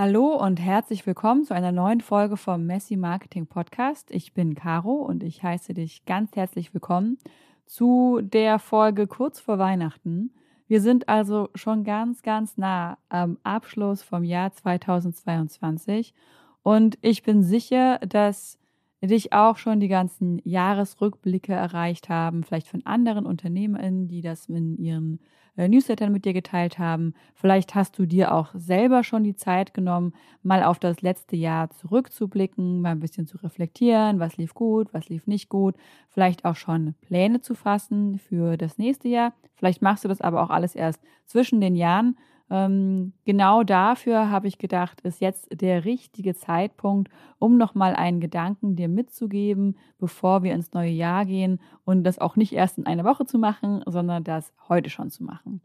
Hallo und herzlich willkommen zu einer neuen Folge vom Messi Marketing Podcast. Ich bin Caro und ich heiße dich ganz herzlich willkommen zu der Folge kurz vor Weihnachten. Wir sind also schon ganz, ganz nah am Abschluss vom Jahr 2022 und ich bin sicher, dass dich auch schon die ganzen Jahresrückblicke erreicht haben, vielleicht von anderen Unternehmerinnen, die das in ihren äh, Newslettern mit dir geteilt haben. Vielleicht hast du dir auch selber schon die Zeit genommen, mal auf das letzte Jahr zurückzublicken, mal ein bisschen zu reflektieren, was lief gut, was lief nicht gut, vielleicht auch schon Pläne zu fassen für das nächste Jahr. Vielleicht machst du das aber auch alles erst zwischen den Jahren ähm, genau dafür habe ich gedacht, ist jetzt der richtige Zeitpunkt, um nochmal einen Gedanken dir mitzugeben, bevor wir ins neue Jahr gehen und das auch nicht erst in einer Woche zu machen, sondern das heute schon zu machen.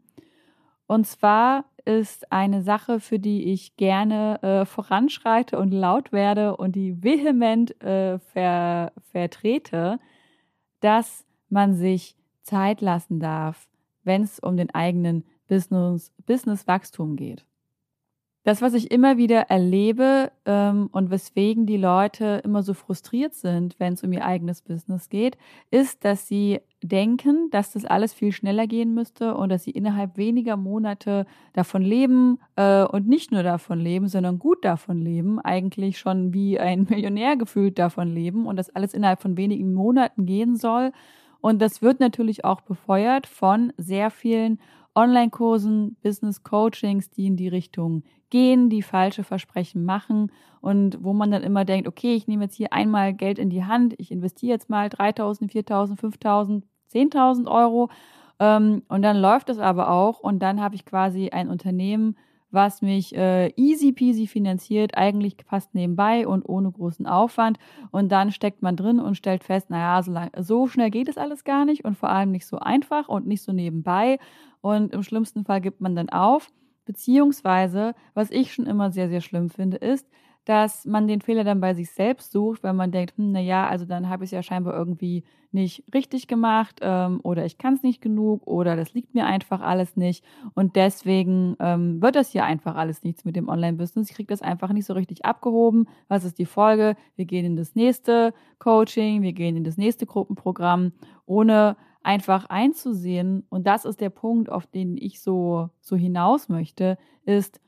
Und zwar ist eine Sache, für die ich gerne äh, voranschreite und laut werde und die vehement äh, ver vertrete, dass man sich Zeit lassen darf, wenn es um den eigenen Business, Businesswachstum geht. Das, was ich immer wieder erlebe ähm, und weswegen die Leute immer so frustriert sind, wenn es um ihr eigenes Business geht, ist, dass sie denken, dass das alles viel schneller gehen müsste und dass sie innerhalb weniger Monate davon leben äh, und nicht nur davon leben, sondern gut davon leben, eigentlich schon wie ein Millionär gefühlt davon leben und das alles innerhalb von wenigen Monaten gehen soll. Und das wird natürlich auch befeuert von sehr vielen Online-Kursen, Business-Coachings, die in die Richtung gehen, die falsche Versprechen machen und wo man dann immer denkt, okay, ich nehme jetzt hier einmal Geld in die Hand, ich investiere jetzt mal 3.000, 4.000, 5.000, 10.000 Euro ähm, und dann läuft es aber auch und dann habe ich quasi ein Unternehmen, was mich äh, easy peasy finanziert, eigentlich fast nebenbei und ohne großen Aufwand. Und dann steckt man drin und stellt fest, naja, so, lang, so schnell geht es alles gar nicht und vor allem nicht so einfach und nicht so nebenbei. Und im schlimmsten Fall gibt man dann auf. Beziehungsweise, was ich schon immer sehr, sehr schlimm finde, ist, dass man den Fehler dann bei sich selbst sucht, weil man denkt, hm, naja, also dann habe ich es ja scheinbar irgendwie nicht richtig gemacht ähm, oder ich kann es nicht genug oder das liegt mir einfach alles nicht und deswegen ähm, wird das hier einfach alles nichts mit dem Online-Business. Ich kriege das einfach nicht so richtig abgehoben. Was ist die Folge? Wir gehen in das nächste Coaching, wir gehen in das nächste Gruppenprogramm, ohne einfach einzusehen, und das ist der Punkt, auf den ich so, so hinaus möchte, ist,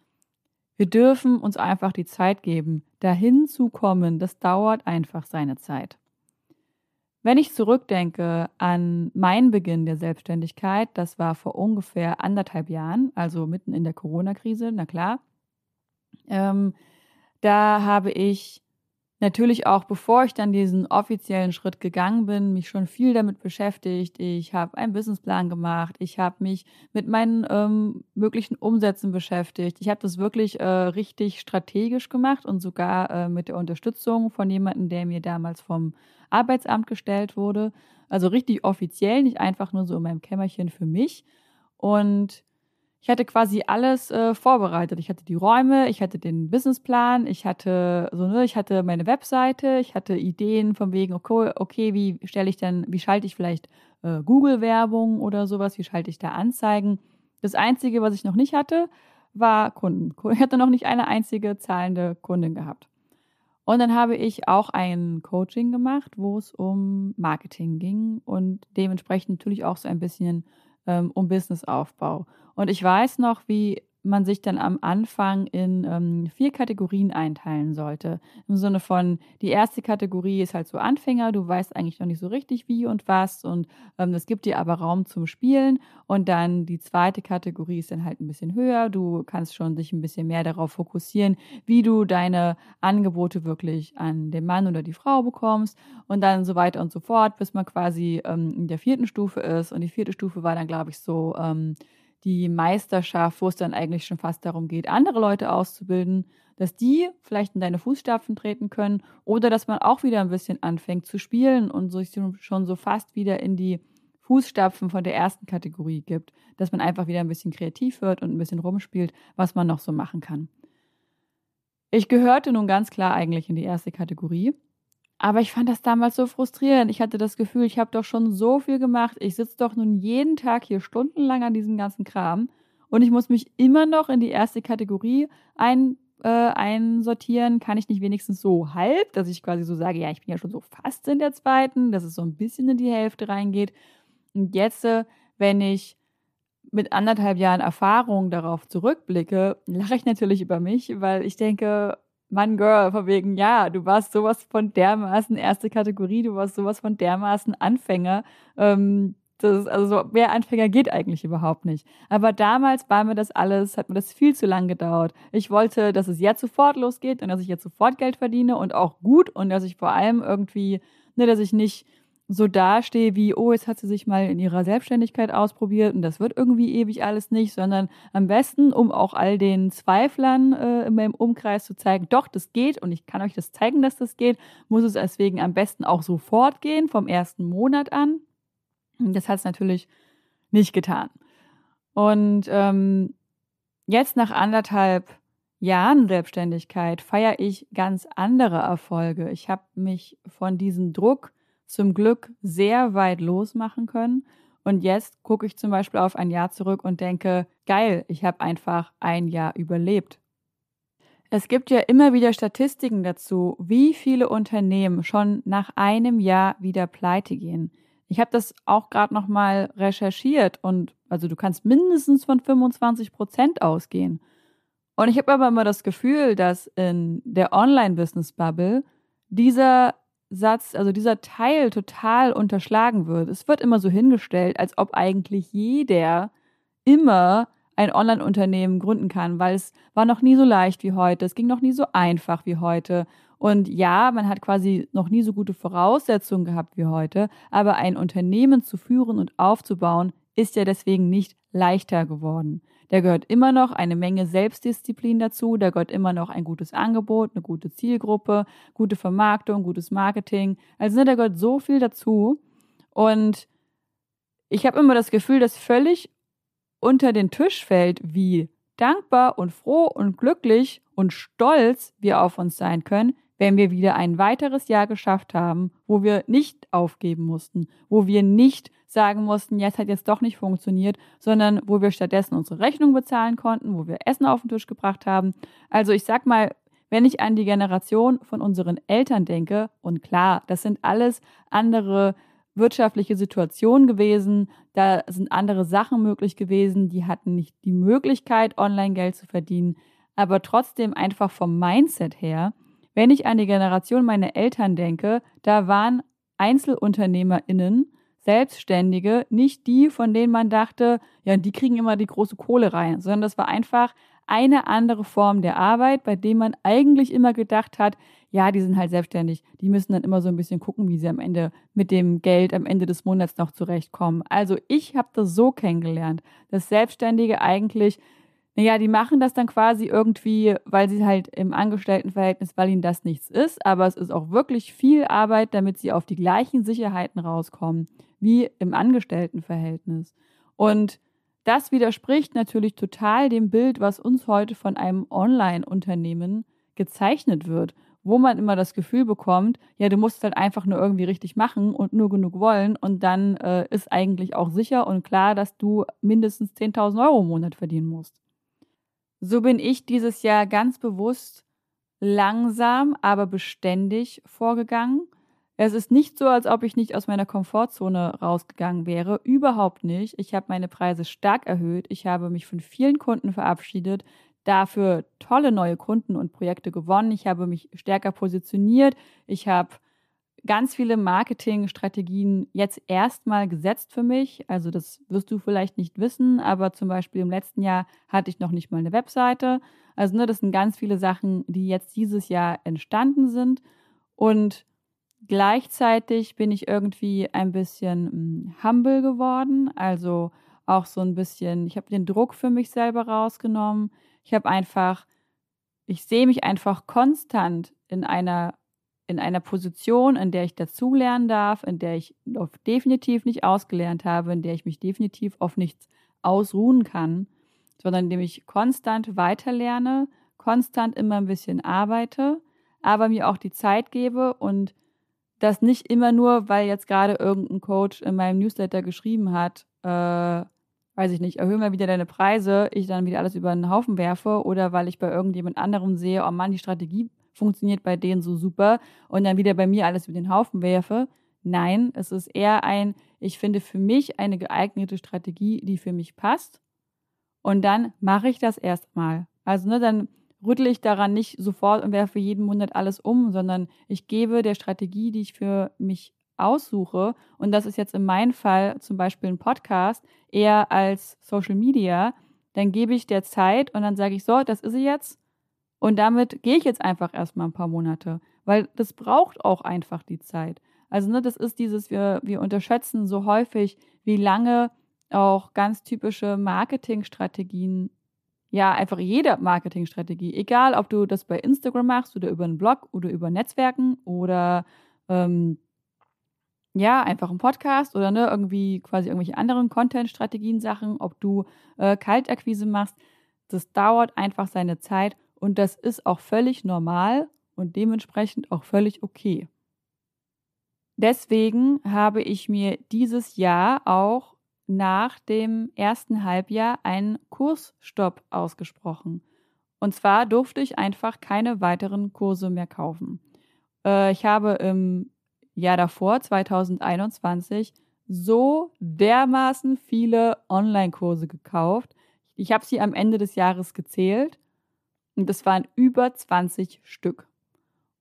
wir dürfen uns einfach die Zeit geben, dahin zu kommen. Das dauert einfach seine Zeit. Wenn ich zurückdenke an meinen Beginn der Selbstständigkeit, das war vor ungefähr anderthalb Jahren, also mitten in der Corona-Krise, na klar, ähm, da habe ich natürlich auch, bevor ich dann diesen offiziellen Schritt gegangen bin, mich schon viel damit beschäftigt. Ich habe einen Businessplan gemacht. Ich habe mich mit meinen ähm, möglichen Umsätzen beschäftigt. Ich habe das wirklich äh, richtig strategisch gemacht und sogar äh, mit der Unterstützung von jemandem, der mir damals vom Arbeitsamt gestellt wurde. Also richtig offiziell, nicht einfach nur so in meinem Kämmerchen für mich. Und ich hatte quasi alles äh, vorbereitet. Ich hatte die Räume, ich hatte den Businessplan, ich hatte so ne, ich hatte meine Webseite, ich hatte Ideen von wegen okay, okay wie stelle ich denn, wie schalte ich vielleicht äh, Google Werbung oder sowas, wie schalte ich da Anzeigen? Das einzige, was ich noch nicht hatte, war Kunden. Ich hatte noch nicht eine einzige zahlende Kundin gehabt. Und dann habe ich auch ein Coaching gemacht, wo es um Marketing ging und dementsprechend natürlich auch so ein bisschen ähm, um Businessaufbau. Und ich weiß noch, wie man sich dann am Anfang in ähm, vier Kategorien einteilen sollte. Im Sinne von, die erste Kategorie ist halt so Anfänger, du weißt eigentlich noch nicht so richtig wie und was und ähm, das gibt dir aber Raum zum Spielen. Und dann die zweite Kategorie ist dann halt ein bisschen höher, du kannst schon dich ein bisschen mehr darauf fokussieren, wie du deine Angebote wirklich an den Mann oder die Frau bekommst und dann so weiter und so fort, bis man quasi ähm, in der vierten Stufe ist. Und die vierte Stufe war dann, glaube ich, so, ähm, die Meisterschaft, wo es dann eigentlich schon fast darum geht, andere Leute auszubilden, dass die vielleicht in deine Fußstapfen treten können oder dass man auch wieder ein bisschen anfängt zu spielen und sich schon so fast wieder in die Fußstapfen von der ersten Kategorie gibt, dass man einfach wieder ein bisschen kreativ wird und ein bisschen rumspielt, was man noch so machen kann. Ich gehörte nun ganz klar eigentlich in die erste Kategorie aber ich fand das damals so frustrierend. Ich hatte das Gefühl, ich habe doch schon so viel gemacht. Ich sitze doch nun jeden Tag hier stundenlang an diesem ganzen Kram und ich muss mich immer noch in die erste Kategorie ein, äh, einsortieren? Kann ich nicht wenigstens so halb, dass ich quasi so sage, ja, ich bin ja schon so fast in der zweiten, dass es so ein bisschen in die Hälfte reingeht. Und jetzt, äh, wenn ich mit anderthalb Jahren Erfahrung darauf zurückblicke, lache ich natürlich über mich, weil ich denke, Mann, Girl, von wegen, ja, du warst sowas von dermaßen erste Kategorie, du warst sowas von dermaßen Anfänger. Ähm, das, also so, mehr Anfänger geht eigentlich überhaupt nicht. Aber damals war mir das alles, hat mir das viel zu lang gedauert. Ich wollte, dass es jetzt sofort losgeht und dass ich jetzt sofort Geld verdiene und auch gut und dass ich vor allem irgendwie, ne, dass ich nicht so dastehe wie, oh, jetzt hat sie sich mal in ihrer Selbstständigkeit ausprobiert und das wird irgendwie ewig alles nicht, sondern am besten, um auch all den Zweiflern äh, in meinem Umkreis zu zeigen, doch, das geht und ich kann euch das zeigen, dass das geht, muss es deswegen am besten auch sofort gehen, vom ersten Monat an. Und das hat es natürlich nicht getan. Und ähm, jetzt nach anderthalb Jahren Selbstständigkeit feiere ich ganz andere Erfolge. Ich habe mich von diesem Druck zum Glück sehr weit losmachen können. Und jetzt gucke ich zum Beispiel auf ein Jahr zurück und denke, geil, ich habe einfach ein Jahr überlebt. Es gibt ja immer wieder Statistiken dazu, wie viele Unternehmen schon nach einem Jahr wieder pleite gehen. Ich habe das auch gerade noch mal recherchiert und also du kannst mindestens von 25 Prozent ausgehen. Und ich habe aber immer das Gefühl, dass in der Online-Business-Bubble dieser Satz, also dieser Teil total unterschlagen wird. Es wird immer so hingestellt, als ob eigentlich jeder immer ein Online-Unternehmen gründen kann, weil es war noch nie so leicht wie heute, es ging noch nie so einfach wie heute. Und ja, man hat quasi noch nie so gute Voraussetzungen gehabt wie heute, aber ein Unternehmen zu führen und aufzubauen, ist ja deswegen nicht leichter geworden. Da gehört immer noch eine Menge Selbstdisziplin dazu, da gehört immer noch ein gutes Angebot, eine gute Zielgruppe, gute Vermarktung, gutes Marketing. Also ne, da gehört so viel dazu. Und ich habe immer das Gefühl, dass völlig unter den Tisch fällt, wie dankbar und froh und glücklich und stolz wir auf uns sein können, wenn wir wieder ein weiteres Jahr geschafft haben, wo wir nicht aufgeben mussten, wo wir nicht sagen mussten, es hat jetzt doch nicht funktioniert, sondern wo wir stattdessen unsere Rechnung bezahlen konnten, wo wir Essen auf den Tisch gebracht haben. Also ich sag mal, wenn ich an die Generation von unseren Eltern denke, und klar, das sind alles andere wirtschaftliche Situationen gewesen, da sind andere Sachen möglich gewesen, die hatten nicht die Möglichkeit, Online-Geld zu verdienen, aber trotzdem einfach vom Mindset her, wenn ich an die Generation meiner Eltern denke, da waren EinzelunternehmerInnen, Selbstständige, nicht die, von denen man dachte, ja, die kriegen immer die große Kohle rein, sondern das war einfach eine andere Form der Arbeit, bei dem man eigentlich immer gedacht hat, ja, die sind halt selbstständig, die müssen dann immer so ein bisschen gucken, wie sie am Ende mit dem Geld am Ende des Monats noch zurechtkommen. Also ich habe das so kennengelernt, dass Selbstständige eigentlich naja, die machen das dann quasi irgendwie, weil sie halt im Angestelltenverhältnis, weil ihnen das nichts ist, aber es ist auch wirklich viel Arbeit, damit sie auf die gleichen Sicherheiten rauskommen wie im Angestelltenverhältnis. Und das widerspricht natürlich total dem Bild, was uns heute von einem Online-Unternehmen gezeichnet wird, wo man immer das Gefühl bekommt, ja, du musst halt einfach nur irgendwie richtig machen und nur genug wollen und dann äh, ist eigentlich auch sicher und klar, dass du mindestens 10.000 Euro im Monat verdienen musst. So bin ich dieses Jahr ganz bewusst langsam, aber beständig vorgegangen. Es ist nicht so, als ob ich nicht aus meiner Komfortzone rausgegangen wäre. Überhaupt nicht. Ich habe meine Preise stark erhöht. Ich habe mich von vielen Kunden verabschiedet, dafür tolle neue Kunden und Projekte gewonnen. Ich habe mich stärker positioniert. Ich habe ganz viele Marketingstrategien jetzt erstmal gesetzt für mich. Also das wirst du vielleicht nicht wissen, aber zum Beispiel im letzten Jahr hatte ich noch nicht mal eine Webseite. Also ne, das sind ganz viele Sachen, die jetzt dieses Jahr entstanden sind. Und gleichzeitig bin ich irgendwie ein bisschen hm, humble geworden. Also auch so ein bisschen, ich habe den Druck für mich selber rausgenommen. Ich habe einfach, ich sehe mich einfach konstant in einer in einer Position, in der ich dazulernen darf, in der ich definitiv nicht ausgelernt habe, in der ich mich definitiv auf nichts ausruhen kann, sondern in dem ich konstant weiterlerne, konstant immer ein bisschen arbeite, aber mir auch die Zeit gebe und das nicht immer nur, weil jetzt gerade irgendein Coach in meinem Newsletter geschrieben hat, äh, weiß ich nicht, erhöhe mal wieder deine Preise, ich dann wieder alles über den Haufen werfe oder weil ich bei irgendjemand anderem sehe, oh Mann, die Strategie funktioniert bei denen so super und dann wieder bei mir alles über den Haufen werfe. Nein, es ist eher ein, ich finde für mich eine geeignete Strategie, die für mich passt. Und dann mache ich das erstmal. Also, ne, dann rüttle ich daran nicht sofort und werfe jeden Monat alles um, sondern ich gebe der Strategie, die ich für mich aussuche, und das ist jetzt in meinem Fall zum Beispiel ein Podcast, eher als Social Media, dann gebe ich der Zeit und dann sage ich so, das ist sie jetzt. Und damit gehe ich jetzt einfach erstmal ein paar Monate, weil das braucht auch einfach die Zeit. Also, ne, das ist dieses, wir, wir unterschätzen so häufig, wie lange auch ganz typische Marketingstrategien, ja, einfach jede Marketingstrategie, egal ob du das bei Instagram machst oder über einen Blog oder über Netzwerken oder ähm, ja, einfach ein Podcast oder ne, irgendwie quasi irgendwelche anderen Content-Strategien, Sachen, ob du äh, Kaltakquise machst, das dauert einfach seine Zeit und das ist auch völlig normal und dementsprechend auch völlig okay. Deswegen habe ich mir dieses Jahr auch nach dem ersten Halbjahr einen Kursstopp ausgesprochen. Und zwar durfte ich einfach keine weiteren Kurse mehr kaufen. Äh, ich habe im Jahr davor, 2021, so dermaßen viele Online-Kurse gekauft. Ich habe sie am Ende des Jahres gezählt und es waren über 20 Stück.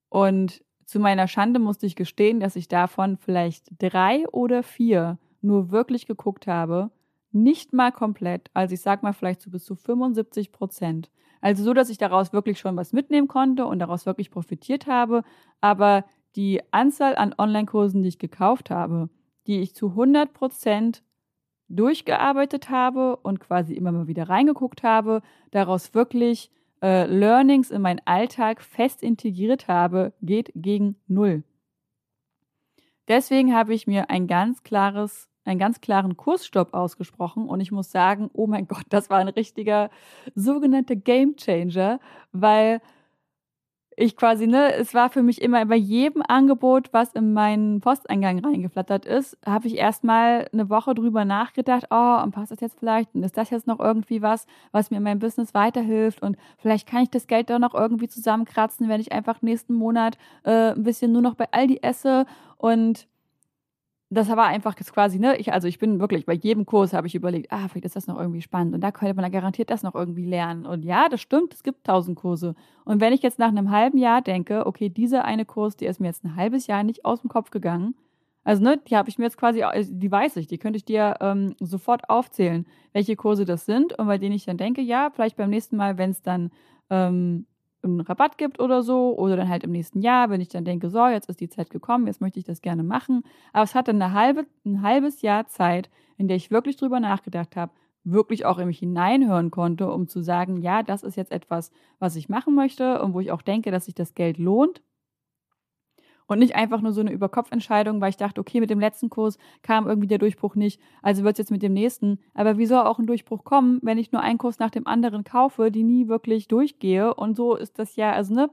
Und zu meiner Schande musste ich gestehen, dass ich davon vielleicht drei oder vier nur wirklich geguckt habe. Nicht mal komplett, also ich sag mal vielleicht so bis zu 75 Prozent. Also so, dass ich daraus wirklich schon was mitnehmen konnte und daraus wirklich profitiert habe. Aber die Anzahl an Online-Kursen, die ich gekauft habe, die ich zu 100 Prozent durchgearbeitet habe und quasi immer mal wieder reingeguckt habe, daraus wirklich äh, Learnings in meinen Alltag fest integriert habe, geht gegen null. Deswegen habe ich mir ein ganz klares, einen ganz klaren Kursstopp ausgesprochen und ich muss sagen, oh mein Gott, das war ein richtiger sogenannter Game Changer, weil ich quasi, ne, es war für mich immer bei jedem Angebot, was in meinen Posteingang reingeflattert ist, habe ich erstmal eine Woche drüber nachgedacht, oh, und passt das jetzt vielleicht? Und ist das jetzt noch irgendwie was, was mir in meinem Business weiterhilft? Und vielleicht kann ich das Geld doch noch irgendwie zusammenkratzen, wenn ich einfach nächsten Monat äh, ein bisschen nur noch bei Aldi esse und das war einfach quasi, ne, ich, also ich bin wirklich, bei jedem Kurs habe ich überlegt, ah, vielleicht ist das noch irgendwie spannend und da könnte man da garantiert das noch irgendwie lernen. Und ja, das stimmt, es gibt tausend Kurse. Und wenn ich jetzt nach einem halben Jahr denke, okay, dieser eine Kurs, der ist mir jetzt ein halbes Jahr nicht aus dem Kopf gegangen, also ne, die habe ich mir jetzt quasi, äh, die weiß ich, die könnte ich dir ähm, sofort aufzählen, welche Kurse das sind und bei denen ich dann denke, ja, vielleicht beim nächsten Mal, wenn es dann ähm, einen Rabatt gibt oder so, oder dann halt im nächsten Jahr, wenn ich dann denke, so, jetzt ist die Zeit gekommen, jetzt möchte ich das gerne machen. Aber es hatte eine halbe, ein halbes Jahr Zeit, in der ich wirklich drüber nachgedacht habe, wirklich auch in mich hineinhören konnte, um zu sagen, ja, das ist jetzt etwas, was ich machen möchte und wo ich auch denke, dass sich das Geld lohnt. Und nicht einfach nur so eine Überkopfentscheidung, weil ich dachte, okay, mit dem letzten Kurs kam irgendwie der Durchbruch nicht, also wird es jetzt mit dem nächsten. Aber wie soll auch ein Durchbruch kommen, wenn ich nur einen Kurs nach dem anderen kaufe, die nie wirklich durchgehe? Und so ist das ja, also ne,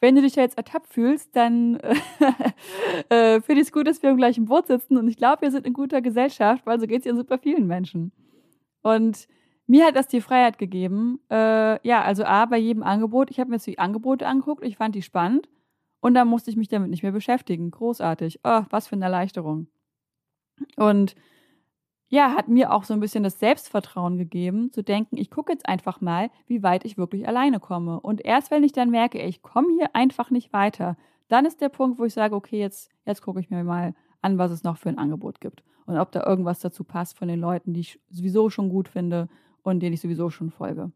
wenn du dich da jetzt ertappt fühlst, dann äh, finde ich es gut, dass wir im gleichen Boot sitzen. Und ich glaube, wir sind in guter Gesellschaft, weil so geht es ja super vielen Menschen. Und mir hat das die Freiheit gegeben. Äh, ja, also A, bei jedem Angebot. Ich habe mir jetzt die Angebote angeguckt, ich fand die spannend. Und dann musste ich mich damit nicht mehr beschäftigen. Großartig. Oh, was für eine Erleichterung. Und ja, hat mir auch so ein bisschen das Selbstvertrauen gegeben, zu denken, ich gucke jetzt einfach mal, wie weit ich wirklich alleine komme. Und erst wenn ich dann merke, ich komme hier einfach nicht weiter, dann ist der Punkt, wo ich sage, okay, jetzt, jetzt gucke ich mir mal an, was es noch für ein Angebot gibt. Und ob da irgendwas dazu passt von den Leuten, die ich sowieso schon gut finde und denen ich sowieso schon folge.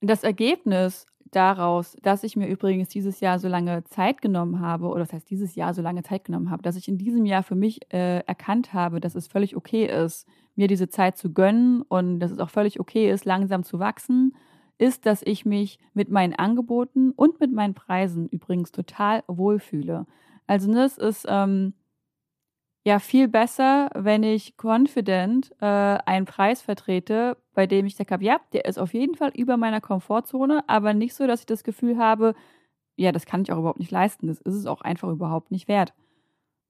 Das Ergebnis daraus, dass ich mir übrigens dieses Jahr so lange Zeit genommen habe, oder das heißt dieses Jahr so lange Zeit genommen habe, dass ich in diesem Jahr für mich äh, erkannt habe, dass es völlig okay ist, mir diese Zeit zu gönnen und dass es auch völlig okay ist, langsam zu wachsen, ist, dass ich mich mit meinen Angeboten und mit meinen Preisen übrigens total wohlfühle. Also das ist ähm, ja viel besser, wenn ich confident äh, einen Preis vertrete, bei dem ich sage, ja, der ist auf jeden Fall über meiner Komfortzone, aber nicht so, dass ich das Gefühl habe, ja, das kann ich auch überhaupt nicht leisten. Das ist es auch einfach überhaupt nicht wert.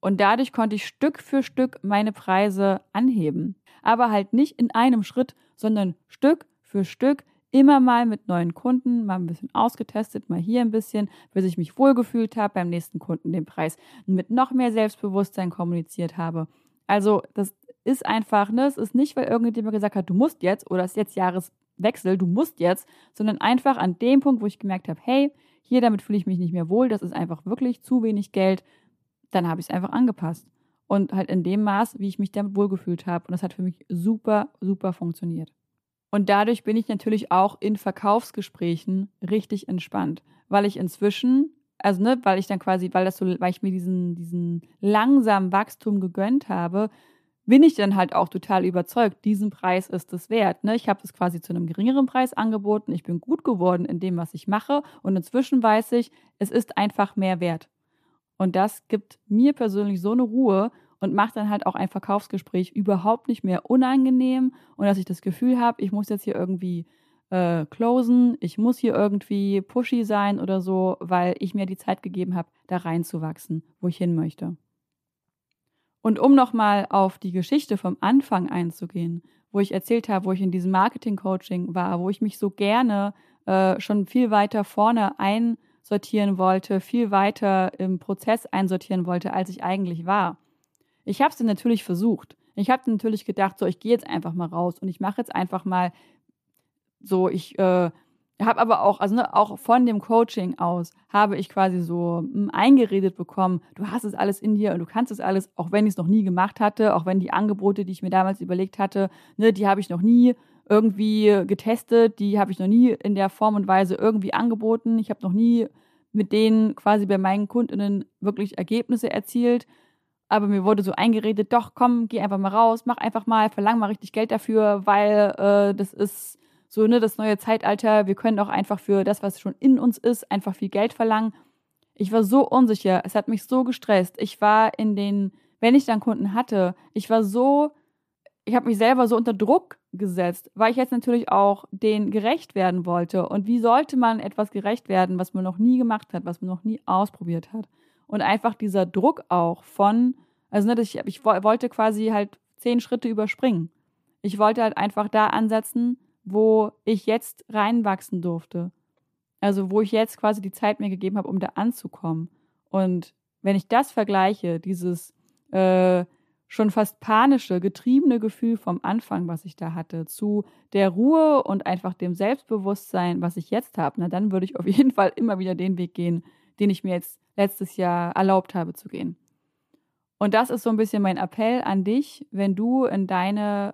Und dadurch konnte ich Stück für Stück meine Preise anheben. Aber halt nicht in einem Schritt, sondern Stück für Stück immer mal mit neuen Kunden, mal ein bisschen ausgetestet, mal hier ein bisschen, bis ich mich wohlgefühlt habe, beim nächsten Kunden den Preis mit noch mehr Selbstbewusstsein kommuniziert habe. Also das ist einfach, ne, es ist nicht, weil irgendjemand gesagt hat, du musst jetzt oder es ist jetzt Jahreswechsel, du musst jetzt, sondern einfach an dem Punkt, wo ich gemerkt habe, hey, hier damit fühle ich mich nicht mehr wohl, das ist einfach wirklich zu wenig Geld, dann habe ich es einfach angepasst. Und halt in dem Maß, wie ich mich damit wohlgefühlt habe. Und das hat für mich super, super funktioniert. Und dadurch bin ich natürlich auch in Verkaufsgesprächen richtig entspannt, weil ich inzwischen, also ne, weil ich dann quasi, weil das so, weil ich mir diesen, diesen langsamen Wachstum gegönnt habe, bin ich dann halt auch total überzeugt, diesen Preis ist es wert. Ne? Ich habe es quasi zu einem geringeren Preis angeboten, ich bin gut geworden in dem, was ich mache und inzwischen weiß ich, es ist einfach mehr wert. Und das gibt mir persönlich so eine Ruhe und macht dann halt auch ein Verkaufsgespräch überhaupt nicht mehr unangenehm und dass ich das Gefühl habe, ich muss jetzt hier irgendwie äh, closen, ich muss hier irgendwie pushy sein oder so, weil ich mir die Zeit gegeben habe, da reinzuwachsen, wo ich hin möchte. Und um nochmal auf die Geschichte vom Anfang einzugehen, wo ich erzählt habe, wo ich in diesem Marketing-Coaching war, wo ich mich so gerne äh, schon viel weiter vorne einsortieren wollte, viel weiter im Prozess einsortieren wollte, als ich eigentlich war. Ich habe es natürlich versucht. Ich habe natürlich gedacht, so, ich gehe jetzt einfach mal raus und ich mache jetzt einfach mal so, ich äh, habe aber auch, also ne, auch von dem Coaching aus, habe ich quasi so hm, eingeredet bekommen, du hast es alles in dir und du kannst es alles, auch wenn ich es noch nie gemacht hatte, auch wenn die Angebote, die ich mir damals überlegt hatte, ne, die habe ich noch nie irgendwie getestet, die habe ich noch nie in der Form und Weise irgendwie angeboten. Ich habe noch nie mit denen quasi bei meinen Kundinnen wirklich Ergebnisse erzielt. Aber mir wurde so eingeredet, doch, komm, geh einfach mal raus, mach einfach mal, verlang mal richtig Geld dafür, weil äh, das ist so, ne, das neue Zeitalter, wir können auch einfach für das, was schon in uns ist, einfach viel Geld verlangen. Ich war so unsicher, es hat mich so gestresst. Ich war in den, wenn ich dann Kunden hatte, ich war so, ich habe mich selber so unter Druck gesetzt, weil ich jetzt natürlich auch denen gerecht werden wollte. Und wie sollte man etwas gerecht werden, was man noch nie gemacht hat, was man noch nie ausprobiert hat? Und einfach dieser Druck auch von, also ne, ich, ich wollte quasi halt zehn Schritte überspringen. Ich wollte halt einfach da ansetzen, wo ich jetzt reinwachsen durfte. Also wo ich jetzt quasi die Zeit mir gegeben habe, um da anzukommen. Und wenn ich das vergleiche, dieses äh, schon fast panische, getriebene Gefühl vom Anfang, was ich da hatte, zu der Ruhe und einfach dem Selbstbewusstsein, was ich jetzt habe, na dann würde ich auf jeden Fall immer wieder den Weg gehen, den ich mir jetzt letztes Jahr erlaubt habe zu gehen. Und das ist so ein bisschen mein Appell an dich, wenn du in deine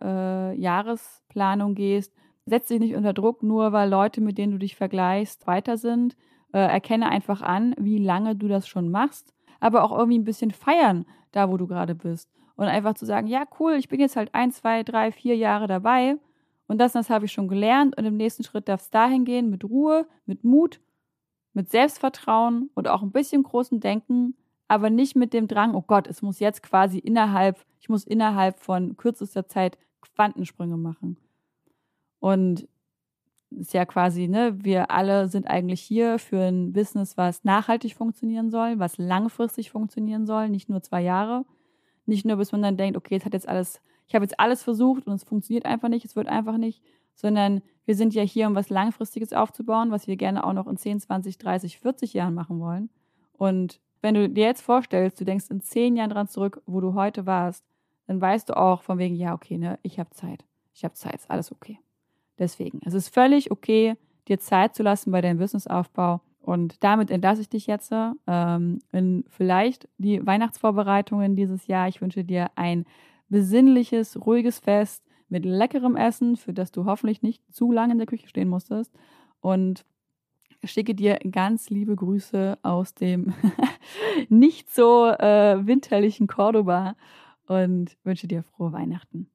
äh, Jahresplanung gehst, setz dich nicht unter Druck, nur weil Leute, mit denen du dich vergleichst, weiter sind. Äh, erkenne einfach an, wie lange du das schon machst, aber auch irgendwie ein bisschen feiern, da wo du gerade bist. Und einfach zu sagen, ja, cool, ich bin jetzt halt ein, zwei, drei, vier Jahre dabei und das, das habe ich schon gelernt und im nächsten Schritt darf es dahin gehen mit Ruhe, mit Mut, mit Selbstvertrauen und auch ein bisschen großen Denken, aber nicht mit dem Drang, oh Gott, es muss jetzt quasi innerhalb, ich muss innerhalb von kürzester Zeit Quantensprünge machen. Und ist ja quasi, ne, wir alle sind eigentlich hier für ein Business, was nachhaltig funktionieren soll, was langfristig funktionieren soll, nicht nur zwei Jahre. Nicht nur, bis man dann denkt, okay, jetzt hat jetzt alles, ich habe jetzt alles versucht und es funktioniert einfach nicht, es wird einfach nicht, sondern wir sind ja hier, um was Langfristiges aufzubauen, was wir gerne auch noch in 10, 20, 30, 40 Jahren machen wollen. Und wenn du dir jetzt vorstellst, du denkst in zehn Jahren dran zurück, wo du heute warst, dann weißt du auch von wegen, ja, okay, ne, ich habe Zeit. Ich habe Zeit, ist alles okay. Deswegen, es ist völlig okay, dir Zeit zu lassen bei deinem Businessaufbau. Und damit entlasse ich dich jetzt ähm, in vielleicht die Weihnachtsvorbereitungen dieses Jahr. Ich wünsche dir ein besinnliches, ruhiges Fest mit leckerem Essen, für das du hoffentlich nicht zu lange in der Küche stehen musstest. Und schicke dir ganz liebe Grüße aus dem nicht so äh, winterlichen Cordoba und wünsche dir frohe Weihnachten.